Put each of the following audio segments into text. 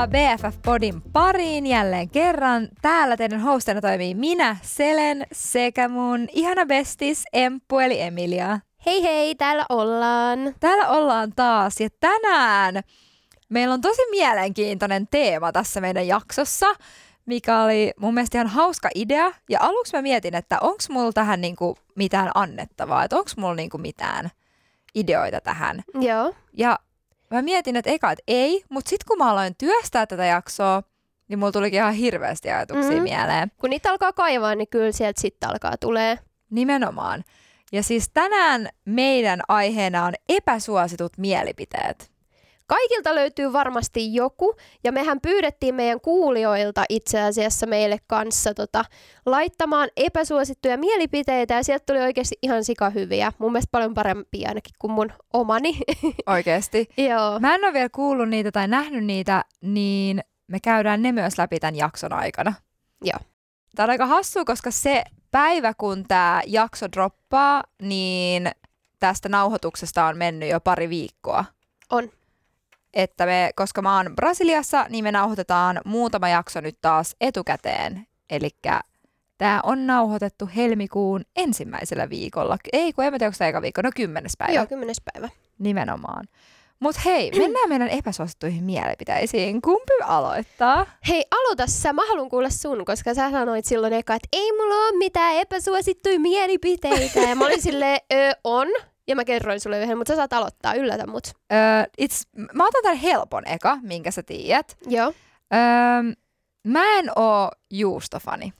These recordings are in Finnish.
Tervetuloa BFF Podin pariin jälleen kerran. Täällä teidän hostina toimii minä, Selen, sekä mun ihana bestis Emppu eli Emilia. Hei hei, täällä ollaan. Täällä ollaan taas ja tänään meillä on tosi mielenkiintoinen teema tässä meidän jaksossa, mikä oli mun mielestä ihan hauska idea. Ja aluksi mä mietin, että onko mulla tähän niinku mitään annettavaa, että onko mulla niinku mitään ideoita tähän. Joo. Ja mä mietin, että eka, että ei, mutta sitten kun mä aloin työstää tätä jaksoa, niin mulla tulikin ihan hirveästi ajatuksia Mm. mieleen. Kun niitä alkaa kaivaa, niin kyllä sieltä sitten alkaa tulee. Nimenomaan. Ja siis tänään meidän aiheena on epäsuositut mielipiteet. Kaikilta löytyy varmasti joku, ja mehän pyydettiin meidän kuulijoilta itse asiassa meille kanssa tota, laittamaan epäsuosittuja mielipiteitä, ja sieltä tuli oikeasti ihan sikahyviä. Mun mielestä paljon parempia ainakin kuin mun omani. Oikeesti. Joo. Mä en ole vielä kuullut niitä tai nähnyt niitä, niin me käydään ne myös läpi tämän jakson aikana. Joo. Tämä on aika hassu, koska se päivä, kun tämä jakso droppaa, niin tästä nauhoituksesta on mennyt jo pari viikkoa. On. Että me, koska mä oon Brasiliassa, niin me nauhoitetaan muutama jakso nyt taas etukäteen. Eli tämä on nauhoitettu helmikuun ensimmäisellä viikolla. Ei, kun en mä tiedä, onko tämä eka viikko. No kymmenes päivä. Joo, kymmenes päivä. Nimenomaan. Mutta hei, mennään meidän epäsuosittuihin mielipiteisiin. Kumpi aloittaa? Hei, aloita sä. Mä haluan kuulla sun, koska sä sanoit silloin eka, että ei mulla ole mitään epäsuosittuja mielipiteitä. Ja mä olin silleen, öö, on. Ja mä kerroin sulle yhden, mutta sä saat aloittaa, yllätä mut. Öö, it's, mä otan tämän helpon eka, minkä sä tiedät. Joo. Öö, mä en oo juustofani.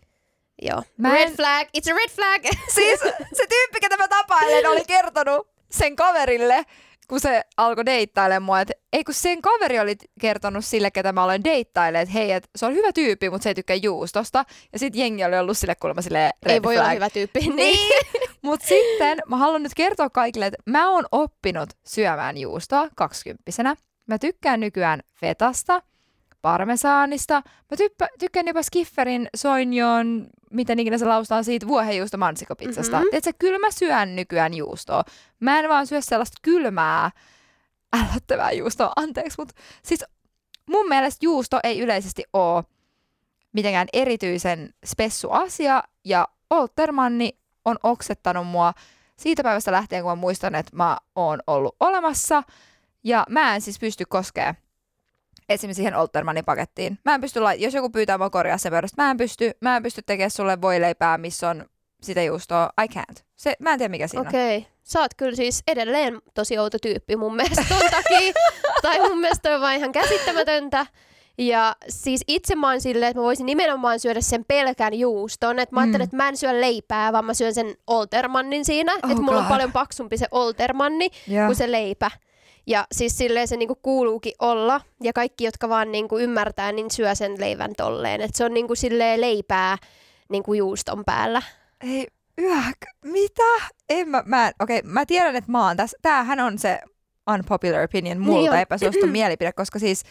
Joo. Mä red en- flag, it's a red flag. Siis se tyyppi, ketä mä tapailen, oli kertonut sen kaverille, kun se alkoi deittailemaan mua, että ei kun sen kaveri oli kertonut sille, ketä mä olen deittailemaan, että hei, et se on hyvä tyyppi, mutta se ei tykkää juustosta. Ja sitten jengi oli ollut sille kuulemma silleen red ei voi flag. olla hyvä tyyppi. Niin. Niin. Mutta sitten mä haluan nyt kertoa kaikille, että mä oon oppinut syömään juustoa kaksikymppisenä. Mä tykkään nykyään fetasta, parmesaanista. Mä typpä, tykkään jopa skifferin, soinjon, miten ikinä se laustaa siitä vuohenjuusto mansikopizzasta. Mhm. Mm-hmm. Että kyllä mä syön nykyään juustoa. Mä en vaan syö sellaista kylmää, ällöttävää juustoa, anteeksi, mutta siis mun mielestä juusto ei yleisesti ole mitenkään erityisen spessu asia, ja Oltermanni on oksettanut mua siitä päivästä lähtien, kun mä muistan, että mä oon ollut olemassa, ja mä en siis pysty koskemaan esimerkiksi siihen Oltermannin pakettiin. Mä en pysty, lait- jos joku pyytää mua korjaa sen pöydästä, mä en pysty, mä en pysty tekemään sulle voileipää, missä on sitä juustoa. I can't. Se, mä en tiedä, mikä siinä on. Okei. Okay. Sä oot kyllä siis edelleen tosi outo tyyppi mun mielestä ton takia. tai mun mielestä on vaan ihan käsittämätöntä. Ja siis itse mä oon silleen, että mä voisin nimenomaan syödä sen pelkän juuston. Että mä Mm. ajattelen, että mä en syö leipää, vaan mä syön sen oltermannin siinä. Oh että mulla on paljon paksumpi se oltermanni Ja. kuin se leipä. Ja siis silleen se niinku kuuluukin olla. Ja kaikki, jotka vaan niinku ymmärtää, niin syö sen leivän tolleen. Että se on niinku silleen leipää niinku juuston päällä. Ei, yäk, mitä? En mä, mä, okei, mä tiedän, että mä oon tässä. Tämähän on se unpopular opinion Niin multa on. epäsuosittu mielipide, koska siis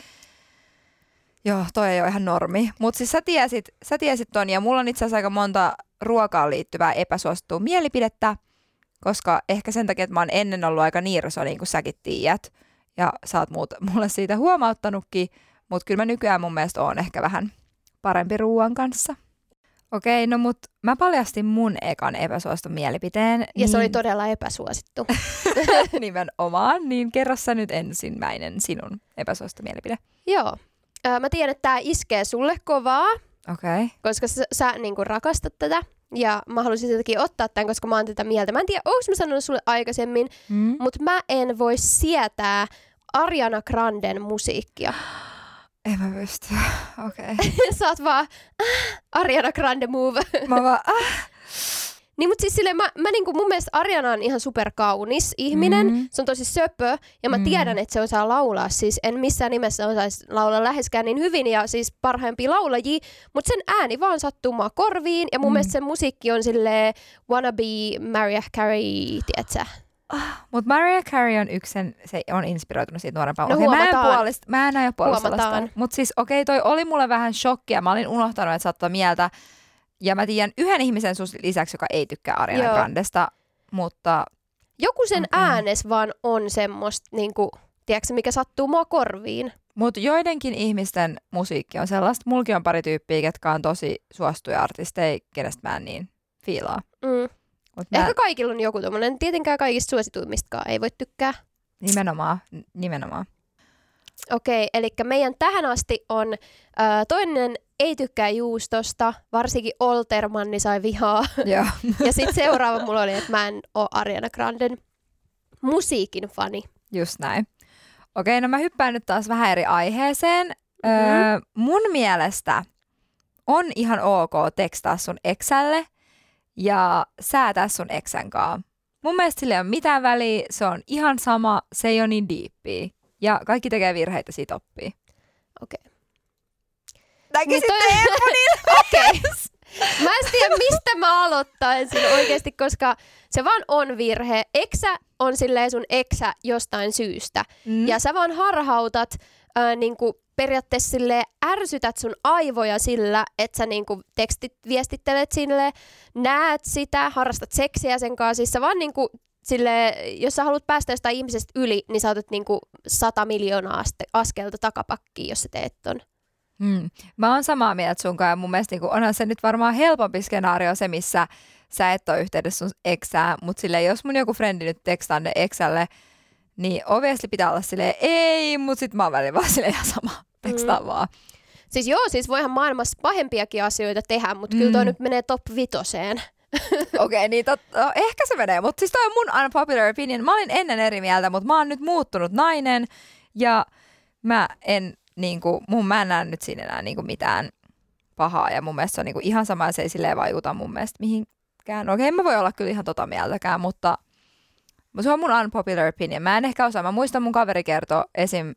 Joo, toi ei ole ihan normi. Mutta siis sä tiesit, sä tiesit ton, ja mulla on itse asiassa aika monta ruokaan liittyvää epäsuosittua mielipidettä, koska ehkä sen takia, että mä oon ennen ollut aika niirso, niin kuin säkin tiedät, ja sä oot muut, mulle siitä huomauttanutkin, mutta kyllä mä nykyään mun mielestä oon ehkä vähän parempi ruoan kanssa. Okei, no mut mä paljastin mun ekan epäsuositun mielipiteen. Ja se oli niin- todella epäsuosittu. nimenomaan, niin kerro sä nyt ensimmäinen sinun epäsuosittu mielipide. Joo. Ö, mä tiedän, että tämä iskee sulle kovaa, Okei. Okay. koska sä, sä niin rakastat tätä. Ja mä haluaisin sitäkin ottaa tämän, koska mä oon tätä mieltä. Mä en tiedä, onko mä sanonut sulle aikaisemmin, Mm. mutta mä en voi sietää Ariana Granden musiikkia. En mä pysty. Okei. Sä oot vaan, ah, Ariana Grande move. Mä vaan, ah. Niin mut siis silleen, mä, mä niinku, mun mielestä Ariana on ihan superkaunis ihminen. Mm. Se on tosi söpö ja mä Mm. tiedän, että se osaa laulaa. Siis en missään nimessä osaisi laulaa läheskään niin hyvin ja siis parhaimpia laulajia, mutta sen ääni vaan sattuu mua korviin ja mun Mm. mielestä sen musiikki on sille wannabe Mariah Carey, tiedätkö? Mut Mariah Carey on yksi, sen, se on inspiroitunut siitä nuorempaan. No Okei, mä en puolesta, mä en aio puolesta Huomataan. sellaista. Mut siis okei, toi oli mulle vähän shokkia. Mä olin unohtanut, että sä mieltä. Ja mä tiedän yhden ihmisen sus lisäksi, joka ei tykkää Ariana Joo. Grandesta. Mutta Joku sen Okei. äänes vaan on semmoista, niinku, tiedätkö, mikä sattuu mua korviin. Mutta joidenkin ihmisten musiikki on sellaista. Mulki on pari tyyppiä, ketkä on tosi suostuja artisteja, kenestä mä en niin fiilaa. Mm. Mut mä, Ehkä kaikilla on joku tommonen. Tietenkään kaikista suosituimmistakaan ei voi tykkää. Nimenomaan, nimenomaan. Okei, eli meidän tähän asti on äh, toinen ei tykkää juustosta, varsinkin Oltermanni sai vihaa. Joo. ja sitten seuraava mulla oli, että mä en ole Ariana Granden musiikin fani. Just näin. Okei, no mä hyppään nyt taas vähän eri aiheeseen. Mhm. Öö, mun mielestä on ihan ok tekstaa sun eksälle ja säätää sun eksän kaa. Mun mielestä sillä ei ole mitään väliä, se on ihan sama, se ei ole niin diippiä. Ja kaikki tekee virheitä, siitä oppii. Okei. Näkisit Niin toi- Okei. Mä en tiedä, mistä mä aloittaisin oikeasti, koska se vaan on virhe. Eksä on silleen sun eksä jostain syystä. Mm. Ja sä vaan harhautat, ää, niinku, periaatteessa silleen ärsytät sun aivoja sillä, että sä niinku tekstit viestittelet sille, näet sitä, harrastat seksiä sen kanssa. Siis sä vaan niinku, sille, jos sä haluat päästä jostain ihmisestä yli, niin sä otat niinku sata miljoonaa aste, askelta takapakkiin, jos sä teet ton. Mm. Mä oon samaa mieltä sun kanssa ja mun mielestä niin onhan se nyt varmaan helpompi skenaario se, missä sä et ole yhteydessä sun eksään, mutta sille jos mun joku frendi nyt tekstaa ne eksälle, niin obviously pitää olla silleen ei, mutta sit mä oon välillä vaan silleen ihan sama, tekstaa mm. vaan. Siis joo, siis voihan maailmassa pahempiakin asioita tehdä, mutta mm. kyllä toi nyt menee top vitoseen. Okei, okay, niin tot, no, ehkä se menee, mutta siis toi on mun unpopular opinion. Mä olin ennen eri mieltä, mutta mä oon nyt muuttunut nainen ja mä en niinku, mun mä en näe nyt siinä enää niinku mitään pahaa ja mun mielestä se on niinku ihan sama ja se ei silleen vaikuta mun mielestä mihinkään. Okei, mä voi olla kyllä ihan tota mieltäkään, mutta, se on mun unpopular opinion. Mä en ehkä osaa. Mä muistan mun kaveri kertoi esim.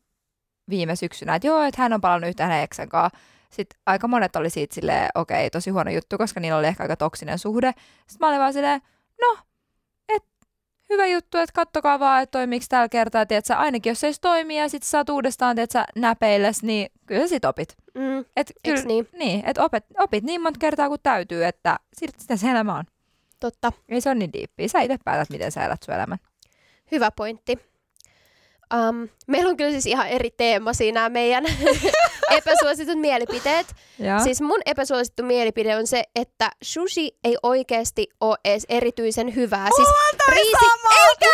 viime syksynä, että joo, että hän on palannut yhtä hänen eksän kanssa. Sitten aika monet oli siitä silleen, okei, tosi huono juttu, koska niillä oli ehkä aika toksinen suhde. Sitten mä olin vaan silleen, no, et, hyvä juttu, että kattokaa vaan, että toimiiko tällä kertaa, tiedätkö, ainakin jos se ei toimi ja sitten saat uudestaan, tiedätkö, näpeilles, niin kyllä sä sit opit. Mm. Et, kyllä, niin? niin, että opit, opit niin monta kertaa kuin täytyy, että sit- sitä se elämä on. Totta. Ei se ole niin diippiä. Sä itse päätät, miten sä elät sun elämän. Hyvä pointti. Um, meillä on kyllä siis ihan eri teema siinä meidän epäsuositut mielipiteet. Ja. Siis mun epäsuosittu mielipide on se, että sushi ei oikeasti ole edes erityisen hyvää. Siis riisi... Eikä!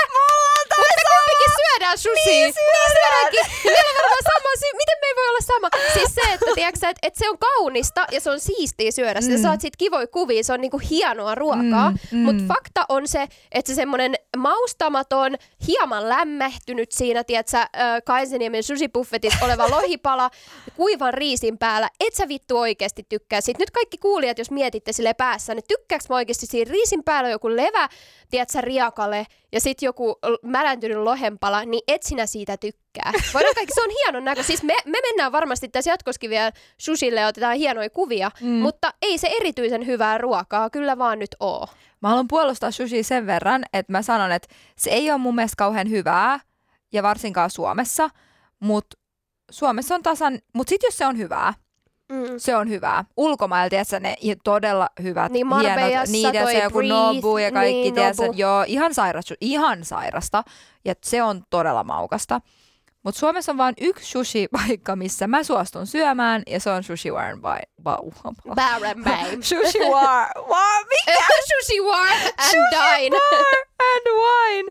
Mutta me kumpikin syödään sushi. Niin syödäänkin. Ja meillä on varmaan sama syy. Miten me ei voi olla sama? Siis se, että, tiiäksä, että, että se on kaunista ja se on siistiä syödä. Mm. Mm. Sä saat siitä kivoja kuvia, se on niinku hienoa ruokaa. Mm, mm. Mutta fakta on se, että se semmonen maustamaton, hieman lämmähtynyt siinä, tiedätkö, Kaiseniemen sushi-buffetissa oleva lohipala kuivan riisin päällä, et sä vittu oikeasti tykkää siitä. Nyt kaikki kuulijat, jos mietitte sille päässä, niin tykkääks mä oikeasti siinä riisin päällä joku levä, tiedätkö, riakale ja sitten joku mäläntynyt lohenpala, niin et sinä siitä tykkää. Voidaan kaikki, se on hienon näkö. Siis me, me mennään varmasti tässä jatkoskin vielä sushille ja otetaan hienoja kuvia, mm. mutta ei se erityisen hyvää ruokaa kyllä vaan nyt oo. Mä haluan puolustaa sushi sen verran, että mä sanon, että se ei ole mun mielestä kauhean hyvää, ja varsinkaan Suomessa, mutta Suomessa on tasan, mutta sit jos se on hyvää, Mm. se on hyvää. Ulkomailta, tiedätkö, ne todella hyvät, Niin hienot, niin, tiedätkö, toi joku Breathe, Nobu ja kaikki, niin, tiedätkö, joo, ihan, sairas, ihan sairasta, ja se on todella maukasta. Mutta Suomessa on vain yksi sushi-paikka, missä mä suostun syömään, ja se on Sushi Warren by... Wow. Baron. Sushi War... War... Mikä? Sushi War and Dine. Bar and Wine.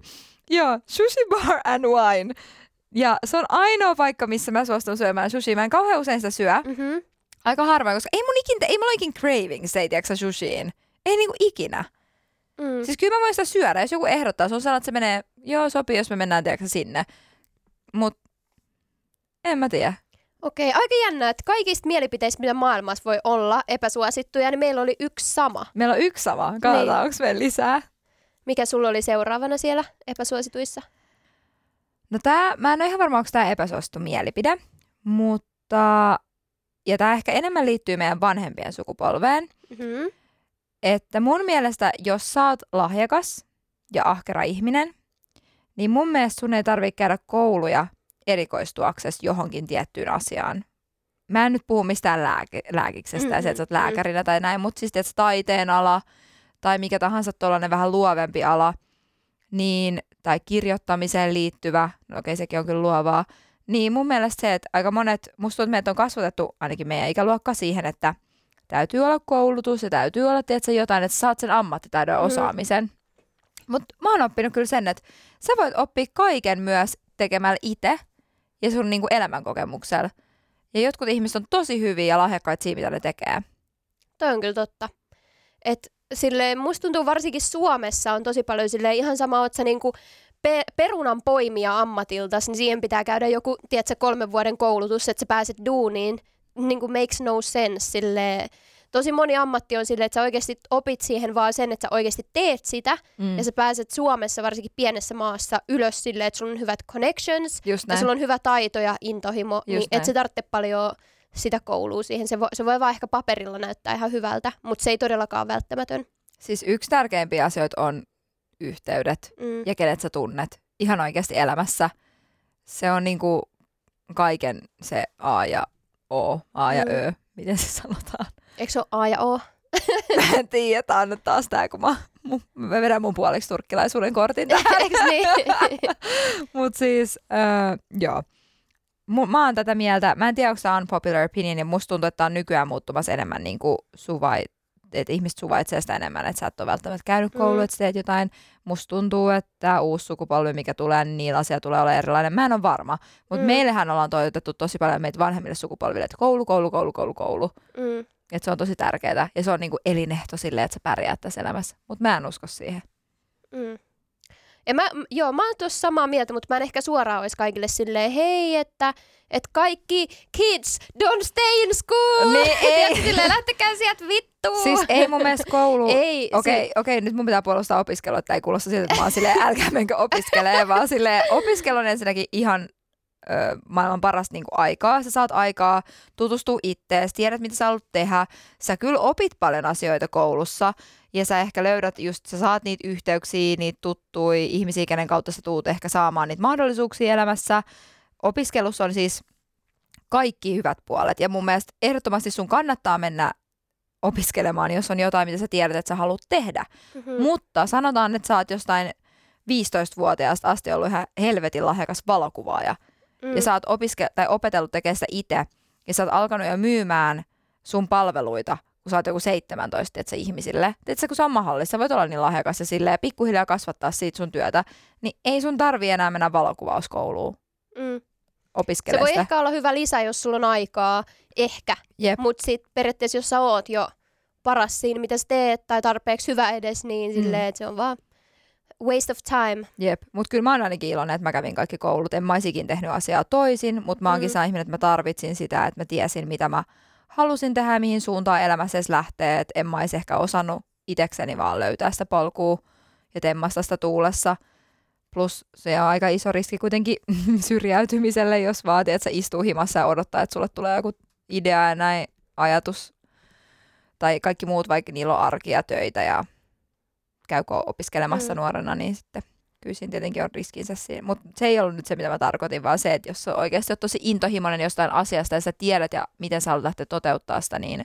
Joo, Sushi Bar and Wine. Ja se on ainoa paikka, missä mä suostun syömään sushi. Mä en kauhean usein sitä syö. Mm-hmm. Aika harvoin, koska ei mun ikin, ei mulla ikin cravings, ei tiedätkö sushiin. Ei niinku ikinä. Mm. Siis kyllä mä voin sitä syödä, jos joku ehdottaa. Se on sellainen, että se menee, joo sopii, jos me mennään tiedätkö sinne. Mut en mä tiedä. Okei, aika jännä, että kaikista mielipiteistä, mitä maailmassa voi olla epäsuosittuja, niin meillä oli yksi sama. Meillä on yksi sama. Katsotaan, Niin. onko meillä lisää. Mikä sulla oli seuraavana siellä epäsuosituissa? No tää, mä en ole ihan varma, onko tämä epäsuosittu mielipide, mutta, ja tämä ehkä enemmän liittyy meidän vanhempien sukupolveen, Mm-hmm. että mun mielestä, jos sä oot lahjakas ja ahkera ihminen, niin mun mielestä sun ei tarvitse käydä kouluja erikoistuaksesi johonkin tiettyyn asiaan. Mä en nyt puhu mistään lääke- lääkiksestä ja se, että sä oot mhm. lääkärinä tai näin, mutta siis että taiteen ala tai mikä tahansa tuollainen vähän luovempi ala, niin, tai kirjoittamiseen liittyvä, no okei sekin on kyllä luovaa, Niin mun mielestä se, että aika monet, musta tuntuu, että on kasvatettu ainakin meidän ikäluokka siihen, että täytyy olla koulutus ja täytyy olla tiedätkö, jotain, että saat sen ammattitaidon Mhm. osaamisen. Mutta mä oon oppinut kyllä sen, että sä voit oppia kaiken myös tekemällä itse ja sun niinku elämänkokemuksella. Ja jotkut ihmiset on tosi hyviä ja lahjakkaita siinä, mitä ne tekee. Toi on kyllä totta. Et silleen, musta tuntuu varsinkin Suomessa on tosi paljon silleen, ihan sama, oot sä niinku pe- perunan poimija ammatiltas, niin siihen pitää käydä joku, tiedätkö, kolmen vuoden koulutus, että sä pääset duuniin. Niinku makes no sense silleen. Tosi moni ammatti on silleen, että sä oikeasti opit siihen vaan sen, että sä oikeasti teet sitä, Mm. ja sä pääset Suomessa, varsinkin pienessä maassa, ylös silleen, että sulla on hyvät connections, Just ja sulla on hyvä taito ja intohimo, niin näin. et sä tarvitse paljon sitä koulua siihen. Se voi, se voi vaan ehkä paperilla näyttää ihan hyvältä, mutta se ei todellakaan välttämätön. Siis yksi tärkeimpiä asioita on yhteydet Mm. ja kenet sä tunnet ihan oikeasti elämässä. Se on niinku kaiken se A ja O, A ja Mm. Ö, miten se sanotaan. Eikö se ole A ja O? Mä en tiedä, tää on nyt taas tää, kun mä, mä vedän mun puoliksi turkkilaisuuden kortin tähän. Eiks niin? Mut siis, öö, joo. Mu- Mä oon tätä mieltä, mä en tiedä, onko tämä on popular opinion, ja musta tuntuu, että tää on nykyään muuttumassa enemmän niin kuin suvai, että ihmiset suvaitsee sitä enemmän, että sä et ole välttämättä käynyt koulua, Mm. että teet jotain. Musta tuntuu, että tämä uusi sukupolvi, mikä tulee, niin niillä asia tulee olla erilainen. Mä en ole varma, mutta mm. meillähän ollaan toivotettu tosi paljon meitä vanhemmille sukupolville, että koulu, koulu, koulu, koulu, koulu. mm. Että se on tosi tärkeää ja se on niinku elinehto silleen, että sä pärjäät tässä elämässä. Mutta mä en usko siihen. Mm. Ja mä, joo, mä oon tuossa samaa mieltä, mutta mä en ehkä suoraan olisi kaikille silleen, hei, että, että kaikki kids, don't stay in school! Niin, ei. Silleen, lähtekää sieltä vittuun! Siis ei mun mielestä koulu... Ei, Okei, si- okei, nyt mun pitää puolustaa opiskelua, että ei kuulosta siltä, että mä oon silleen, älkää menkö opiskelemaan, vaan silleen, opiskelu on ensinnäkin ihan ö, maailman parasta niin aikaa. Sä saat aikaa tutustua ittees, tiedät mitä sä haluat tehdä. Sä kyllä opit paljon asioita koulussa ja sä ehkä löydät just, sä saat niitä yhteyksiä, niitä tuttui ihmisiä, kenen kautta sä tuut ehkä saamaan niitä mahdollisuuksia elämässä. Opiskelussa on siis kaikki hyvät puolet ja mun mielestä ehdottomasti sun kannattaa mennä opiskelemaan, jos on jotain, mitä sä tiedät, että sä haluat tehdä. Mhm. Mutta sanotaan, että sä oot jostain 15-vuotiaasta asti ollut ihan helvetin lahjakas valokuvaaja. Mm. Ja sä oot opiske- tai opetellut tekemään sitä itse. Ja sä oot alkanut jo myymään sun palveluita, kun sä oot joku 17, että ihmisille. Tiedätkö, kun se on mahdollista, sä voit olla niin lahjakas ja silleen pikkuhiljaa kasvattaa siitä sun työtä, niin ei sun tarvi enää mennä valokuvauskouluun Mm. Se voi sitä. ehkä olla hyvä lisä, jos sulla on aikaa, ehkä. Jep. Mutta sitten periaatteessa, jos sä oot jo paras siinä, mitä sä teet, tai tarpeeksi hyvä edes, niin silleen, Mm. että se on vaan waste of time. Jep, mutta kyllä mä oon ainakin iloinen, että mä kävin kaikki koulut. En mä oisikin tehnyt asiaa toisin, mutta mä oonkin Mm. ihminen, että mä tarvitsin sitä, että mä tiesin, mitä mä halusin tehdä ja mihin suuntaan elämässä edes lähtee. Että en mä olisi ehkä osannut itekseni vaan löytää sitä polkua ja temmasta sitä tuulessa. Plus se on aika iso riski kuitenkin syrjäytymiselle, jos vaatii, että sä istuu himassa ja odottaa, että sulle tulee joku idea ja näin ajatus. Tai kaikki muut, vaikka niillä on arkia töitä ja käykö opiskelemassa Mm. nuorena, niin sitten kyllä siinä tietenkin on riskinsä siinä. Mutta se ei ollut nyt se, mitä mä tarkoitin, vaan se, että jos oikeasti oot tosi intohimoinen jostain asiasta ja sä tiedät ja miten sä haluat lähteä toteuttaa sitä, niin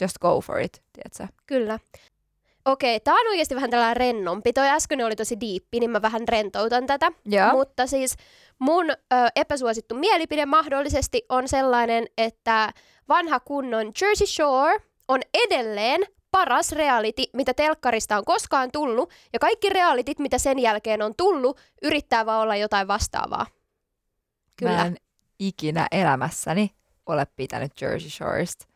just go for it, tiedätkö? Kyllä. Okei, tää on oikeasti vähän tällainen rennompi. Toi äsken oli tosi diippi, niin mä vähän rentoutan tätä. Joo. Mutta siis mun ö, epäsuosittu mielipide mahdollisesti on sellainen, että vanha kunnon Jersey Shore on edelleen paras reality, mitä telkkarista on koskaan tullut, ja kaikki realityt, mitä sen jälkeen on tullut, yrittää vaan olla jotain vastaavaa. Kyllä. Mä en ikinä elämässäni ole pitänyt Jersey Shoresta.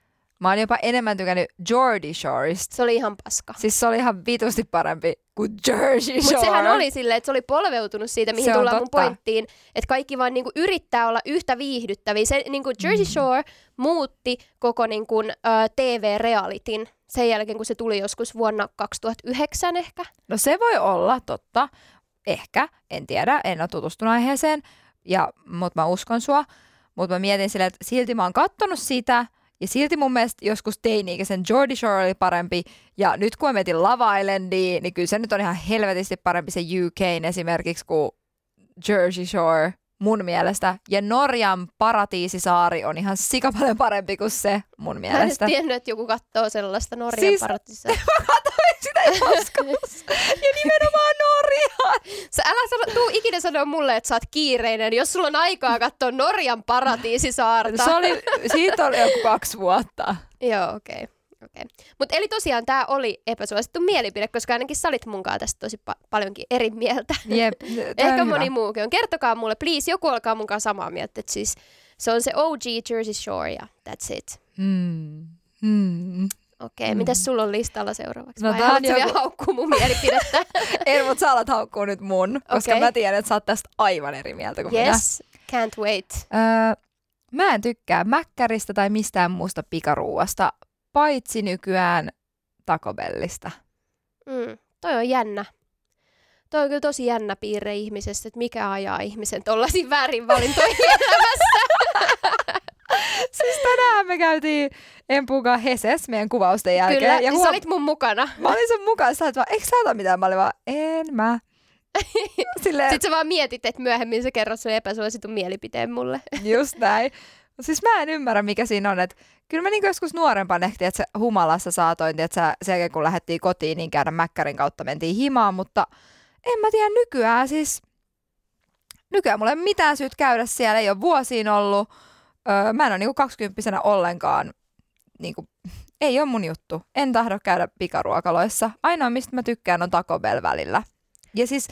Mä oon jopa enemmän tykännyt Geordie Shoresta. Se oli ihan paska. Siis se oli ihan vitusti parempi kuin Jersey Shore. Mutta sehän oli silleen, että se oli polveutunut siitä, mihin Se tullaan mun pointtiin, että kaikki vaan niinku yrittää olla yhtä viihdyttäviä. Se niinku Jersey Mm. Shore muutti koko niinku, ö, TV-realitin sen jälkeen, kun se tuli joskus vuonna 2009 ehkä. No se voi olla, totta. Ehkä, en tiedä, en ole tutustunut aiheeseen, ja, mutta mä uskon sua. Mutta mä mietin silleen, että silti mä oon kattonut sitä, ja silti mun mielestä joskus teini-ikäisen Geordie Shore oli parempi. Ja nyt kun mä mietin Lava Islandia, niin kyllä se nyt on ihan helvetisti parempi se UK esimerkiksi kuin Jersey Shore. Mun mielestä. Ja Norjan paratiisisaari on ihan sika paljon parempi kuin se mun Mä en mielestä. tiennyt, että joku katsoo sellaista Norjan Siis- paratissa. Mä katsoin sitä joskus. ja nimenomaan Norjaan. Sä älä sano, tuu ikinä sanoa mulle, että sä oot kiireinen, jos sulla on aikaa katsoa Norjan paratiisisaarta. Se oli, siitä oli joku kaksi vuotta. Joo, okei. Okay. Okay. Mutta eli tosiaan tämä oli epäsuosittu mielipide, koska ainakin sä olit munkaan tästä tosi pa- paljonkin eri mieltä. Jep, Ehkä hyvä. moni muukin on. Kertokaa mulle, please, joku olkaa munkaan samaa mieltä. että siis se on se OG Jersey Shore ja that's it. Hmm. Hmm. Okei, okay, Mm. mitäs sulla on listalla seuraavaksi? No Vai haluatko joku- vielä haukkua mun mielipidettä? En, mutta sä alat haukkua nyt mun, koska Okei. mä tiedän, että sä oot tästä aivan eri mieltä kuin minä. yes, can't wait. Öö, mä en tykkää mäkkäristä tai mistään muusta pikaruuasta, paitsi nykyään Taco Bellistä. Mm, toi on jännä. Toi on kyllä tosi jännä piirre ihmisestä, että mikä ajaa ihmisen tollaisiin väärinvalintoihin elämässä. Siis tänään me käytiin Empukaan Heses meidän kuvausten jälkeen. Kyllä, ja huom- sä olit mun mukana. Mä olin sun mukaan, sä olet vaan, eikö sä ota mitään? Mä olin vaan, en mä. Silleen, Sitten sä vaan mietit, että myöhemmin sä kerrot sun epäsuositun mielipiteen mulle. just näin. Siis mä en ymmärrä, mikä siinä on. Että kyllä mä niin joskus nuorempana ehti, että se humalassa saatoin, että sen jälkeen kun lähdettiin kotiin, niin käydä mäkkärin kautta mentiin himaan, mutta en mä tiedä nykyään siis, nykyään mulla ei ole mitään syyt käydä siellä, ei ole vuosiin ollut. Öö, mä en ole niinku kaksikymppisenä ollenkaan, niinku, ei ole mun juttu. En tahdo käydä pikaruokaloissa. Ainoa, mistä mä tykkään, on Taco Bell välillä. Ja siis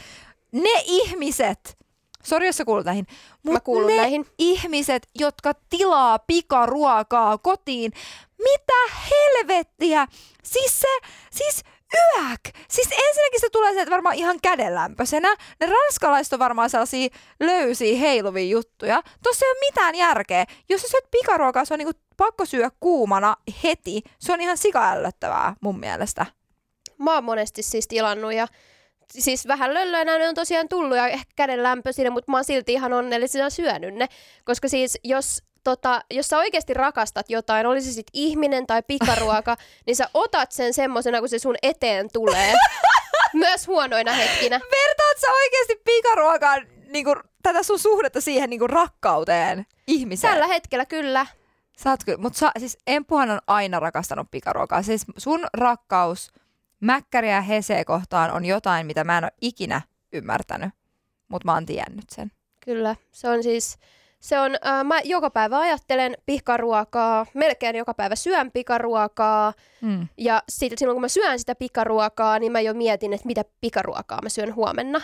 ne ihmiset, sori jos sä kuulut näihin, Mä mut kuulun ne näihin. ihmiset, jotka tilaa pikaruokaa kotiin. Mitä helvettiä? Siis se, siis yäk. Siis ensinnäkin se tulee sieltä varmaan ihan kädenlämpöisenä. Ne ranskalaiset on varmaan sellaisia löysiä, heiluvia juttuja. Tuossa ei ole mitään järkeä. Jos sä syöt pikaruokaa, se on niinku pakko syödä kuumana heti. Se on ihan sikaällöttävää mun mielestä. Mä oon monesti siis tilannut ja siis vähän löllöinä ne on tosiaan tullut ja ehkä käden lämpöisinä, mutta mä oon silti ihan onnellisena syönyt ne. Koska siis jos, tota, jos sä oikeasti rakastat jotain, olisi se sit ihminen tai pikaruoka, niin sä otat sen semmosena, kun se sun eteen tulee. Myös huonoina hetkinä. Vertaat sä oikeasti pikaruokaan niinku, tätä sun suhdetta siihen niinku rakkauteen ihmiseen? Tällä hetkellä kyllä. Sä oot kyllä, mutta siis Empuhan on aina rakastanut pikaruokaa. Siis sun rakkaus Mäkkäriä ja Heseä kohtaan on jotain, mitä mä en ole ikinä ymmärtänyt, mutta mä oon tiennyt sen. Kyllä, se on siis, se on, äh, mä joka päivä ajattelen pikaruokaa, melkein joka päivä syön pikaruokaa, Mm. ja sit, silloin kun mä syön sitä pikaruokaa, niin mä jo mietin, että mitä pikaruokaa mä syön huomenna.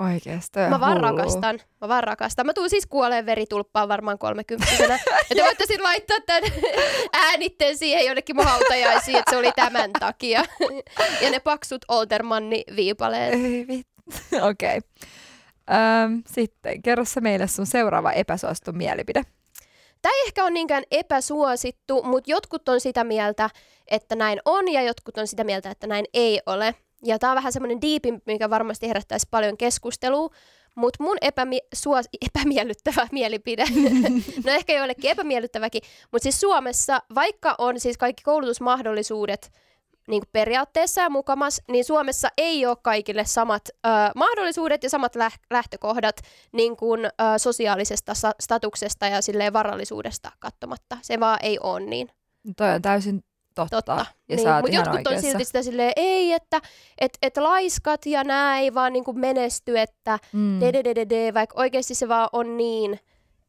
Oikeesti. Mä vaan rakastan, mä vaan rakastan. Mä tuun siis kuoleen veritulppaan varmaan kolmekymppisenä. ja te voitte sitten laittaa tämän äänitteen siihen jonnekin mun hautajaisiin, että se oli tämän takia. ja ne paksut Oltermanni viipaleet. Ei vittu. Okei. Okay. Öm, sitten kerro sä meille sun seuraava epäsuosittu mielipide. Tämä ei ehkä ole niinkään epäsuosittu, mutta jotkut on sitä mieltä, että näin on, ja jotkut on sitä mieltä, että näin ei ole. Ja tämä on vähän semmoinen diipi, mikä varmasti herättäisi paljon keskustelua, mutta mun epämi- suos- epämiellyttävä mielipide, no ehkä joillekin epämiellyttäväkin, mutta siis Suomessa, vaikka on siis kaikki koulutusmahdollisuudet niin kuin periaatteessa ja mukamas, niin Suomessa ei ole kaikille samat ö, mahdollisuudet ja samat läh- lähtökohdat niin kuin, ö, sosiaalisesta sa- statuksesta ja silleen varallisuudesta katsomatta. Se vaan ei ole niin. Toi on täysin totta. Totta. Ja niin. Mutta jotkut on oikeassa. silti sitä silleen, ei, että et, et laiskat ja nää ei vaan niinku menesty, että Mm. dedededede, vaikka oikeasti se vaan on niin,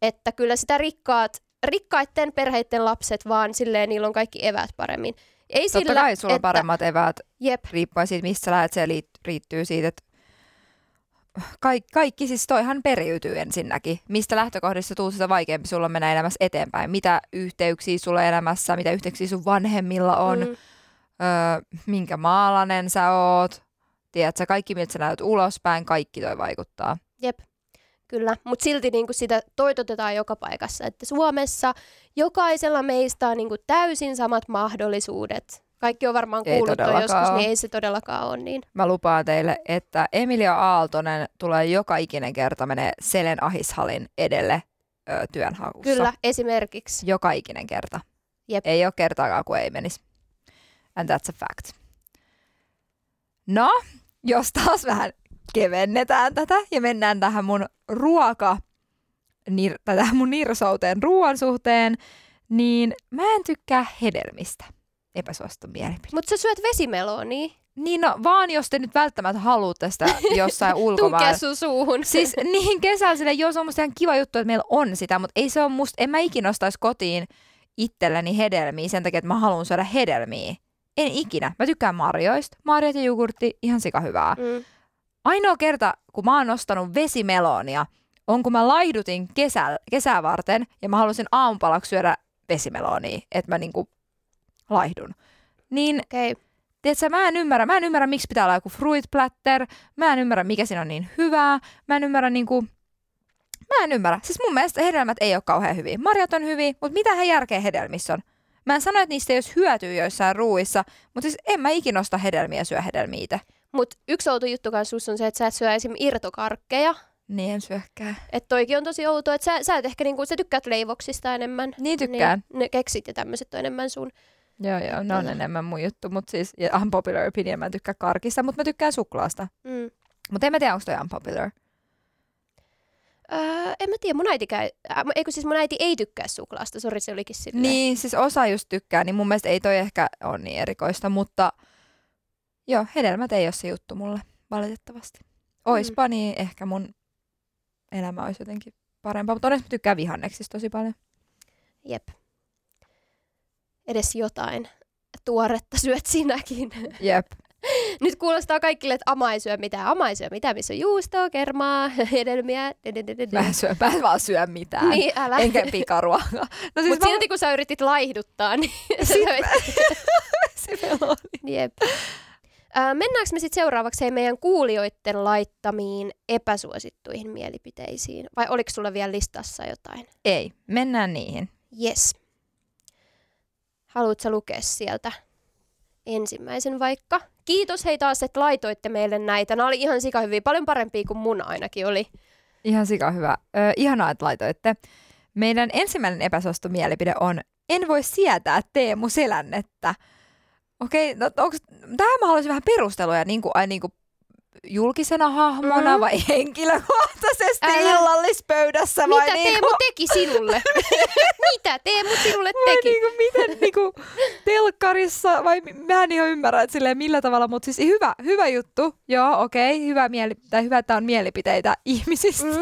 että kyllä sitä rikkaat, rikkaiden perheiden lapset vaan silleen, niillä on kaikki eväät paremmin. Ei Totta sillä, kai sulla on että, paremmat eväät, Jep, riippuen siitä, missä lähdet, se liit- riittyy siitä, että kaikki, kaikki siis toihan periytyy ensinnäkin. Mistä lähtökohdista tuu sitä vaikeampi sulla mennä elämässä eteenpäin. Mitä yhteyksiä sulla elämässä, mitä yhteyksiä sun vanhemmilla on, mm. Mm, öö, minkä maalainen sä oot. Tiedätkö, kaikki miltä sä näyt ulospäin, kaikki toi vaikuttaa. jep. Kyllä, mutta silti niinku sitä toitotetaan joka paikassa, että Suomessa jokaisella meistä on niinku täysin samat mahdollisuudet. Kaikki on varmaan Ei kuullut todellakaan joskus, oo. niin ei se todellakaan ole niin. Mä lupaan teille, että Emilia Aaltonen tulee joka ikinen kerta menee Selen Ahishallin edelle ö, työnhaussa. Kyllä, esimerkiksi. Joka ikinen kerta. Jep. Ei ole kertaakaan, kun ei menisi. And that's a fact. No, jos taas vähän kevennetään tätä ja mennään tähän mun ruoka nir- tähän mun nirsouteen ruoan suhteen, niin mä en tykkää hedelmistä. Epäsuosittu mielipide. Mutta sä syöt vesimelonia. Niin no, vaan jos te nyt välttämättä haluatte sitä jossain ulkomailla. sun suuhun. Siis niin kesällä sille, joo, se on musta ihan kiva juttu, että meillä on sitä, mutta ei se ole musta, en mä ikinä ostaisi kotiin itselleni hedelmiä sen takia, että mä haluan syödä hedelmiä. En ikinä. Mä tykkään marjoista. Marjat ja jogurtti, ihan sika hyvää. Mm. Ainoa kerta, kun mä oon ostanut vesimelonia, on kun mä laihdutin kesä, kesää varten ja mä halusin aamupalaksi syödä vesimelonia, että mä niinku laihdun. Niin. Okay. Tiedätkö, mä en ymmärrä, mä en ymmärrä, miksi pitää olla joku fruit platter, mä en ymmärrä, mikä siinä on niin hyvää, mä en ymmärrä niinku, mä en ymmärrä. Siis mun mielestä hedelmät ei ole kauhean hyviä. Marjat on hyviä, mutta mitä he järkeä hedelmissä on? Mä en sano, että niistä ei olisi hyötyä joissain ruuissa, mutta siis en mä ikinä osta hedelmiä ja syö hedelmiä itse. Mut yksi outo juttu kanssa on se, että sä et syö esim. irtokarkkeja. Niin en syökkää. Että toikin on tosi outoa, että sä, sä et ehkä niinku, sä tykkäät leivoksista enemmän. Niin tykkään. Niin, ne keksit ja tämmöiset on enemmän sun. Joo, joo, ne on Kyllä. enemmän mun juttu, mutta siis ja unpopular opinion, mä en tykkää karkista, mutta mä tykkään suklaasta. Mm. Mutta en mä tiedä, onko toi unpopular. Öö, en mä tiedä, mun äiti käy, äh, eikö siis mun äiti ei tykkää suklaasta, sori se olikin silleen. Niin, siis osa just tykkää, niin mun mielestä ei toi ehkä ole niin erikoista, mutta joo, hedelmät ei ole se juttu mulle, valitettavasti. Oispa niin, ehkä mun elämä olisi jotenkin parempaa, mutta onneksi mä tykkään vihanneksista tosi paljon. Jep. Edes jotain tuoretta syöt sinäkin. Jep. Nyt kuulostaa kaikille, että ama ei syö mitään. Ama ei syö mitään, missä on juustoa, kermaa, hedelmiä. Mä en, syö, mä en vaan syö mitään. Niin, älä. Enkä pikaruokaa. No siis Mutta mä... silti kun sä yritit laihduttaa, niin sä söit- mä... Jep. Mennäänkö me sitten seuraavaksi hei meidän kuulijoiden laittamiin epäsuosittuihin mielipiteisiin? Vai oliko sulla vielä listassa jotain? Ei, mennään niihin. Yes. Haluatko lukea sieltä ensimmäisen vaikka? Kiitos hei taas, että laitoitte meille näitä. Nämä oli ihan sika hyviä, paljon parempia kuin mun ainakin oli. Ihan sika hyvä. Ö, ihanaa, että laitoitte. Meidän ensimmäinen epäsuosittu mielipide on, en voi sietää Teemu Selännettä. Okei, no onks, mä haluaisin vähän perusteluja, niin kuin, ai, niin kuin julkisena hahmona Mm. vai henkilökohtaisesti Älä. illallispöydässä vai Mitä niin Teemu teki sinulle? Mitä Teemu sinulle vai teki? niin kuin, miten niin kuin, telkkarissa, vai mä en ihan ymmärrä, että silleen millä tavalla, mutta siis hyvä, hyvä juttu, joo, okei, hyvä, mieli, tai hyvä, että on mielipiteitä ihmisistä. Mm.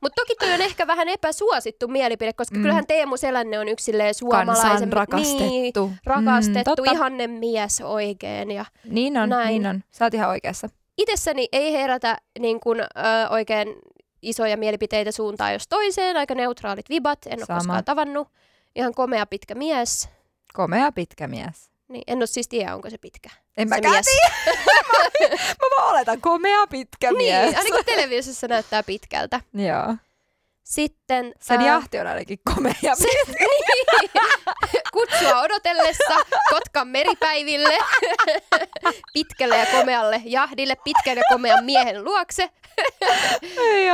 Mutta toki toi on ehkä vähän epäsuosittu mielipide, koska Mm. kyllähän Teemu Selänne on yksi suomalaisen... Rakastettu. Niin, rakastettu, Mm, totta. ihanne mies oikein. Ja Niin on, Näin. niin on. Sä oot ihan oikeassa. Itsessäni ei herätä niin kun, ö, oikein isoja mielipiteitä suuntaan jos toiseen, aika neutraalit vibat, en ole Sama. koskaan tavannut. Ihan komea pitkä mies. Komea pitkä mies. Niin, en ole siis tiedä, onko se pitkä. En mäkään mies. Mä vaan oletan, komea pitkä mies. Niin, ainakin televisiossa näyttää pitkältä. Joo. Sitten Sen ää, jahti on ainakin komea se, niin, kutsua odotellessa Kotkan meripäiville, pitkälle ja komealle jahdille, pitkän ja komean miehen luokse.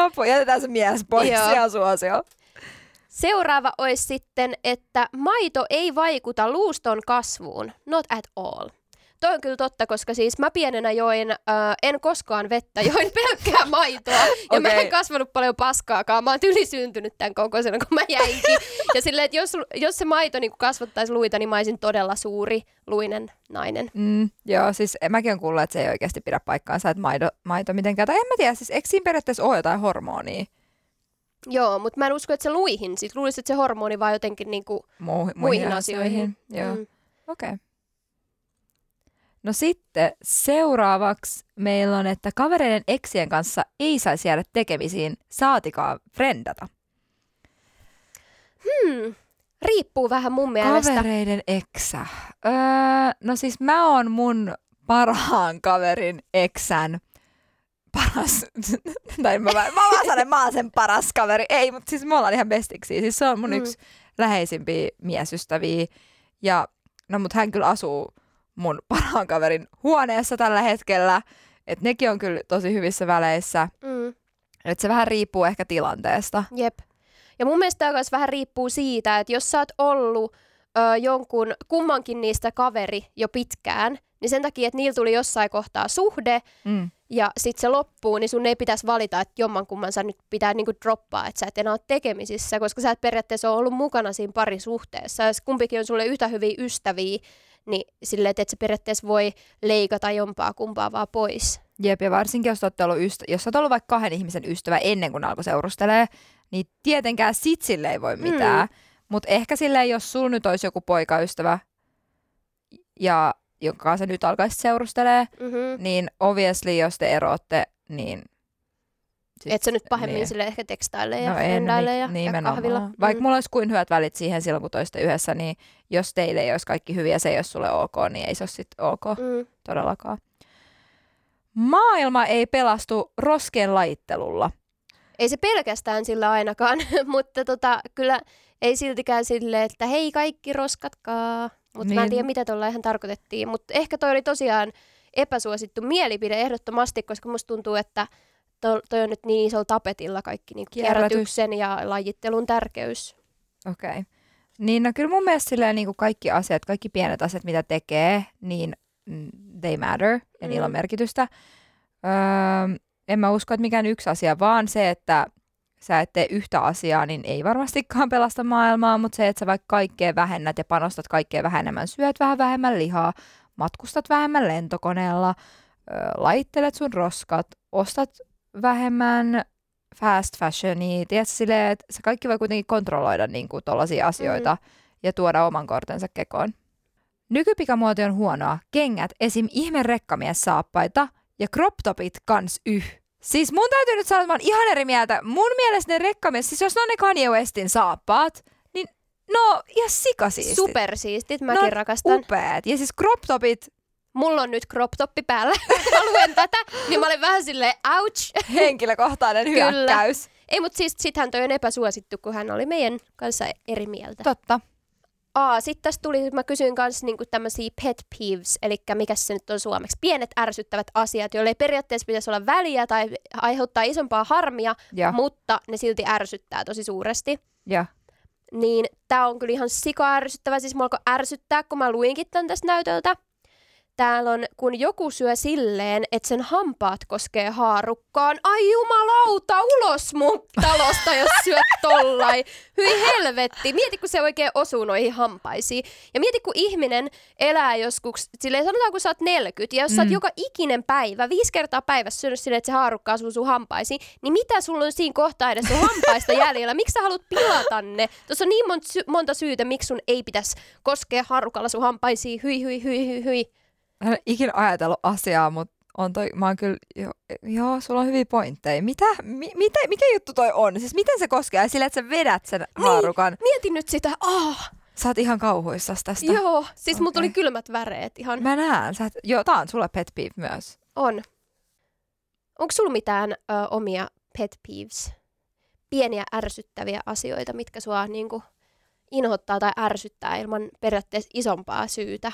Apu, jätetään se mies pois Joo. ja suosio. Seuraava olisi sitten, että maito ei vaikuta luuston kasvuun. Not at all. Toi on kyllä totta, koska siis mä pienenä join, äh, en koskaan vettä, join pelkkää maitoa. Ja mä Okei. en kasvanut paljon paskaakaan. Mä oon ylisyntynyt tämän kokoisena, kun mä jäinkin. Ja silleen, että jos, jos se maito niin kasvattaisi luita, niin mä olisin todella suuri luinen nainen. Mm, joo, siis mäkin on kuullut, että se ei oikeasti pidä paikkaansa, että maito, maito mitenkään. Tai en mä tiedä, siis eikö siinä periaatteessa ole jotain hormonia Joo, mutta mä en usko, että se luihin. Siis luulisin, että se hormoni vaan jotenkin niinku muu, muihin, muihin asioihin. Joo, Mm. okei. Okay. No sitten seuraavaksi meillä on, että kavereiden eksien kanssa ei saisi jäädä tekemisiin, saatikaan frendata. Hmm. Riippuu vähän mun mielestä. Kavereiden eksä. Öö, no siis mä oon mun parhaan kaverin eksän paras, tai mä, mä, mä vaan sanon, mä oon sen paras kaveri. Ei, mutta siis me ollaan ihan bestiksi. Siis se on mun mm. yksi läheisimpiä miesystäviä. Ja no mut hän kyllä asuu mun parhaan kaverin huoneessa tällä hetkellä. Että nekin on kyllä tosi hyvissä väleissä. Mm. Että se vähän riippuu ehkä tilanteesta. Jep. Ja mun mielestä tämä myös vähän riippuu siitä, että jos sä oot ollut ö, jonkun kummankin niistä kaveri jo pitkään, Niin sen takia, että niillä tuli jossain kohtaa suhde, Mm. ja sitten se loppuu, niin sun ei pitäisi valita, että jommankumman sä nyt pitää niinku droppaa, että sä et enää ole tekemisissä, koska sä et periaatteessa ole ollut mukana siinä parisuhteessa. Jos kumpikin on sulle yhtä hyviä ystäviä, niin silleen, että et sä periaatteessa voi leikata jompaa kumpaa vaan pois. Jep, ja varsinkin jos, olette ollut ystä- jos olet ollut vaikka kahden ihmisen ystävä ennen kuin alkoi seurustelee, niin tietenkään sit sille ei voi mitään. Mm. Mutta ehkä silleen, jos sulla nyt olisi joku poikaystävä, ja jonka kanssa nyt alkaisi seurustelee, Mm-hmm. niin obviously, jos te eroatte, niin... sit- Et sä nyt pahemmin niin. sille ehkä tekstailee ja No no en, mik- ja, ja nimenomaan. kahvilla. Vaikka Mm. mulla olisi kuin hyvät välit siihen silloin, kun toiste yhdessä, niin jos teille ei olisi kaikki hyviä, se ei ole sulle ok, niin ei se ole sitten ok Mm. todellakaan. Maailma ei pelastu roskeen lajittelulla. Ei se pelkästään sillä ainakaan, mutta tota, kyllä ei siltikään sille, että hei kaikki roskatkaa. Mutta mä en Niin. tiedä, mitä tuolla ihan tarkoitettiin. Mutta ehkä toi oli tosiaan epäsuosittu mielipide ehdottomasti, koska musta tuntuu, että to, toi on nyt niin isolla tapetilla kaikki niin Kierrätys. kierrätyksen ja lajittelun tärkeys. Okei. Okay. Niin no kyllä mun mielestä silleen, niin kuin kaikki asiat, kaikki pienet asiat, mitä tekee, niin mm, they matter ja niillä on Mm. merkitystä. Öö, en mä usko, että mikään yksi asia, vaan se, että sä et tee yhtä asiaa, niin ei varmastikaan pelasta maailmaa, mutta se, että sä vaikka kaikkea vähennät ja panostat kaikkea vähemmän, syöt vähän vähemmän lihaa, matkustat vähemmän lentokoneella, öö, laittelet sun roskat, ostat vähemmän fast fashionia, tiedätkö, silleen, että se kaikki voi kuitenkin kontrolloida niin kuin tollaisia asioita ja tuoda oman kortensa kekoon. Nykypikamuoti on huonoa. Kengät, esim. ihme rekkamies saappaita ja crop topit kans yh. Siis mun täytyy nyt sanoa, että mä oon ihan eri mieltä. Mun mielestä ne rekkamies, siis jos ne on ne Kanye Westin saappaat, niin no ihan sikasiistit. Supersiistit, No, mäkin rakastan. Upeat. Ja siis crop topit, Mulla on nyt crop toppi päällä, mä luen tätä, niin mä olin vähän silleen, ouch. henkilökohtainen Kyllä. hyökkäys. Ei, mutta siis sittenhän toi on epäsuosittu, kun hän oli meidän kanssa eri mieltä. Totta. Aa, sitten tässä tuli, mä kysyin kanssa niinku tämmöisiä pet peeves, eli mikä se nyt on suomeksi, pienet ärsyttävät asiat, joille ei periaatteessa pitäisi olla väliä tai aiheuttaa isompaa harmia, Ja, mutta ne silti ärsyttää tosi suuresti. ja. Niin tää on kyllä ihan sika ärsyttävä, siis mua alkoi ärsyttää, kun mä luinkin tän tästä näytöltä. Täällä on, kun joku syö silleen, että sen hampaat koskee haarukkaan. Ai jumalauta, ulos mun talosta, jos syöt tollai. Hyi helvetti. Mieti, kun se oikein osuu noihin hampaisiin. Ja mieti, kun ihminen elää joskus, silleen sanotaan, kun sä oot 40, ja jos sä oot Mm. joka ikinen päivä, viisi kertaa päivässä syönyt silleen, että se haarukka asuu sun hampaisiin, niin mitä sulla on siinä kohtaa edes sun hampaista jäljellä? Miksi sä haluat pilata ne? Tuossa on niin monta, sy- monta syytä, miksi sun ei pitäisi koskea haarukalla sun hampaisiin. Hyi, hyi, hyi, hyi, hyi. En ole ikinä ajatellut asiaa, mutta on toi, mä oon kyllä, jo, joo, sulla on hyviä pointteja. Mitä, mi, mitä, mikä juttu toi on? Siis miten se koskee? Sillä, että sä vedät sen haarukan. Mieti nyt sitä. Ah, Sä oot ihan kauhuissas tästä. joo. Siis mulla tuli kylmät väreet ihan. Mä näen. Sä et, joo, tää on sulle pet peeve myös. On. Onko sulla mitään ö, omia pet peeves? Pieniä ärsyttäviä asioita, mitkä sua niinku inhottaa tai ärsyttää ilman periaatteessa isompaa syytä?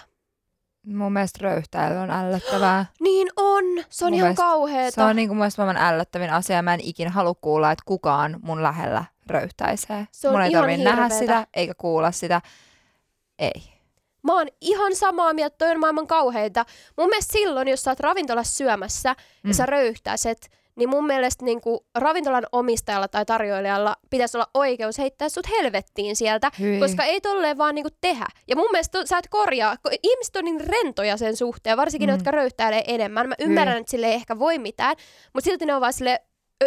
Mun mielestä röyhtäily on ällöttävää. Niin on! Se on Mun mielestä ihan Se kauheeta. on niinku mun mielestä maailman ällöttävin asia. Mä en ikinä halua kuulla, että kukaan mun lähellä röyhtäisee. Se on mun ei tarvitse nähdä sitä eikä kuulla sitä. Ei. Mä oon ihan samaa mieltä, toi on maailman kauheita. Mun mielestä silloin, jos sä oot ravintolassa syömässä mm. Mm. ja sä röyhtäiset, niin mun mielestä niin kuin ravintolan omistajalla tai tarjoilijalla pitäisi olla oikeus heittää sut helvettiin sieltä, Hyi. koska ei tolleen vaan niinku tehdä. Ja mun mielestä sä et korjaa, kun ihmiset on niin rentoja sen suhteen, varsinkin mm. ne, jotka röyhtäilee enemmän. Mä ymmärrän, että sille ei ehkä voi mitään, mutta silti ne on vaan sille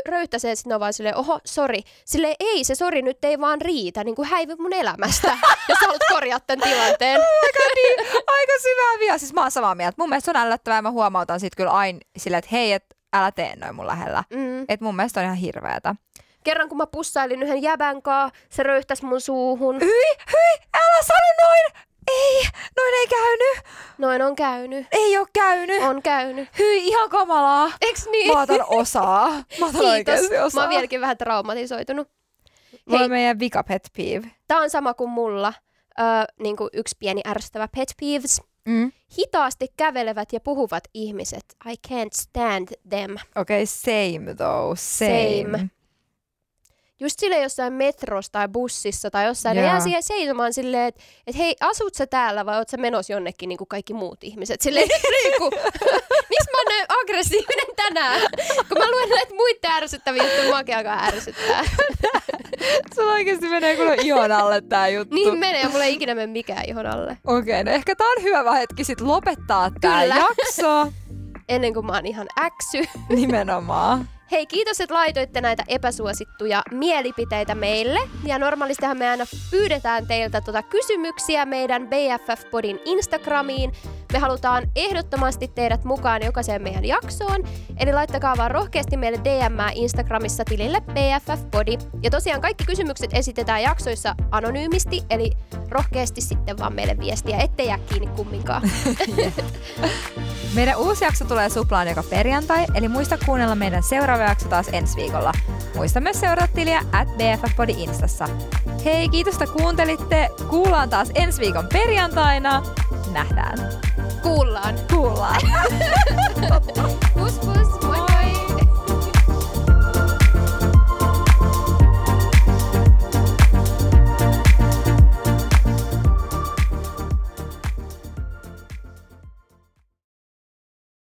röyhtäisee, että sitten on vaan silleen, oho, sori. Sille ei, se sori nyt ei vaan riitä, niin kuin häivy mun elämästä, jos haluat korjaa tämän tilanteen. aika, niin, aika syvää vielä. Siis mä oon samaa mieltä. Mun mielestä se on ällöttävää. Mä huomautan sit kyllä aina silleen, että hei, et älä tee noin mun lähellä. Mm. Et mun mielestä on ihan hirveetä. Kerran kun mä pussailin yhden jäbän kaa, se röyhtäsi mun suuhun. Hyi, hyi, älä sano noin! Ei, noin ei käynyt. Noin on käynyt. Ei oo käynyt. On käynyt. Hyi, ihan kamalaa. Eiks niin? Mä otan osaa. Mä otan Kiitos. osaa. Mä oon vieläkin vähän traumatisoitunut. Mulla Hei. on meidän vika pet peeve. Tää on sama kuin mulla. Öö, niin kuin yksi pieni ärsyttävä pet peeves. Mm. Hitaasti kävelevät ja puhuvat ihmiset. I can't stand them. Okei, okay, same though. Same. Same. just sille jossain metrossa tai bussissa tai jossain, ne Joo. jää siihen seisomaan silleen, että et hei, asut sä täällä vai oot sä menossa jonnekin niin kuin kaikki muut ihmiset? Silleen, Riikku, miksi mä oon näin aggressiivinen tänään? Kun mä luen näitä muita ärsyttäviä juttuja, muakin alkaa ärsyttää. Sulla oikeesti menee kuule ihon alle tää juttu. Niin menee ja mulla ei ikinä mene mikään ihon alle. Okei, no ehkä tää on hyvä hetki sit lopettaa tää Kyllä. jakso. Ennen kuin mä oon ihan äksy. Nimenomaan. Hei, kiitos, että laitoitte näitä epäsuosittuja mielipiteitä meille. Ja normaalistihan me aina pyydetään teiltä tota kysymyksiä meidän BFF-podin Instagramiin. Me halutaan ehdottomasti teidät mukaan jokaiseen meidän jaksoon. Eli laittakaa vaan rohkeasti meille DM Instagramissa tilille BFF-podi. Ja tosiaan kaikki kysymykset esitetään jaksoissa anonyymisti, eli rohkeasti sitten vaan meille viestiä, ettei jää kiinni kumminkaan. Meidän uusi jakso tulee suplaan joka perjantai, eli muista kuunnella meidän seuraava jakso taas ensi viikolla. Muista myös seurata tiliä at BFFpodi Instassa. Hei, kiitos, että kuuntelitte. Kuullaan taas ensi viikon perjantaina. Nähdään. Kuullaan. Kuullaan. Pus pus!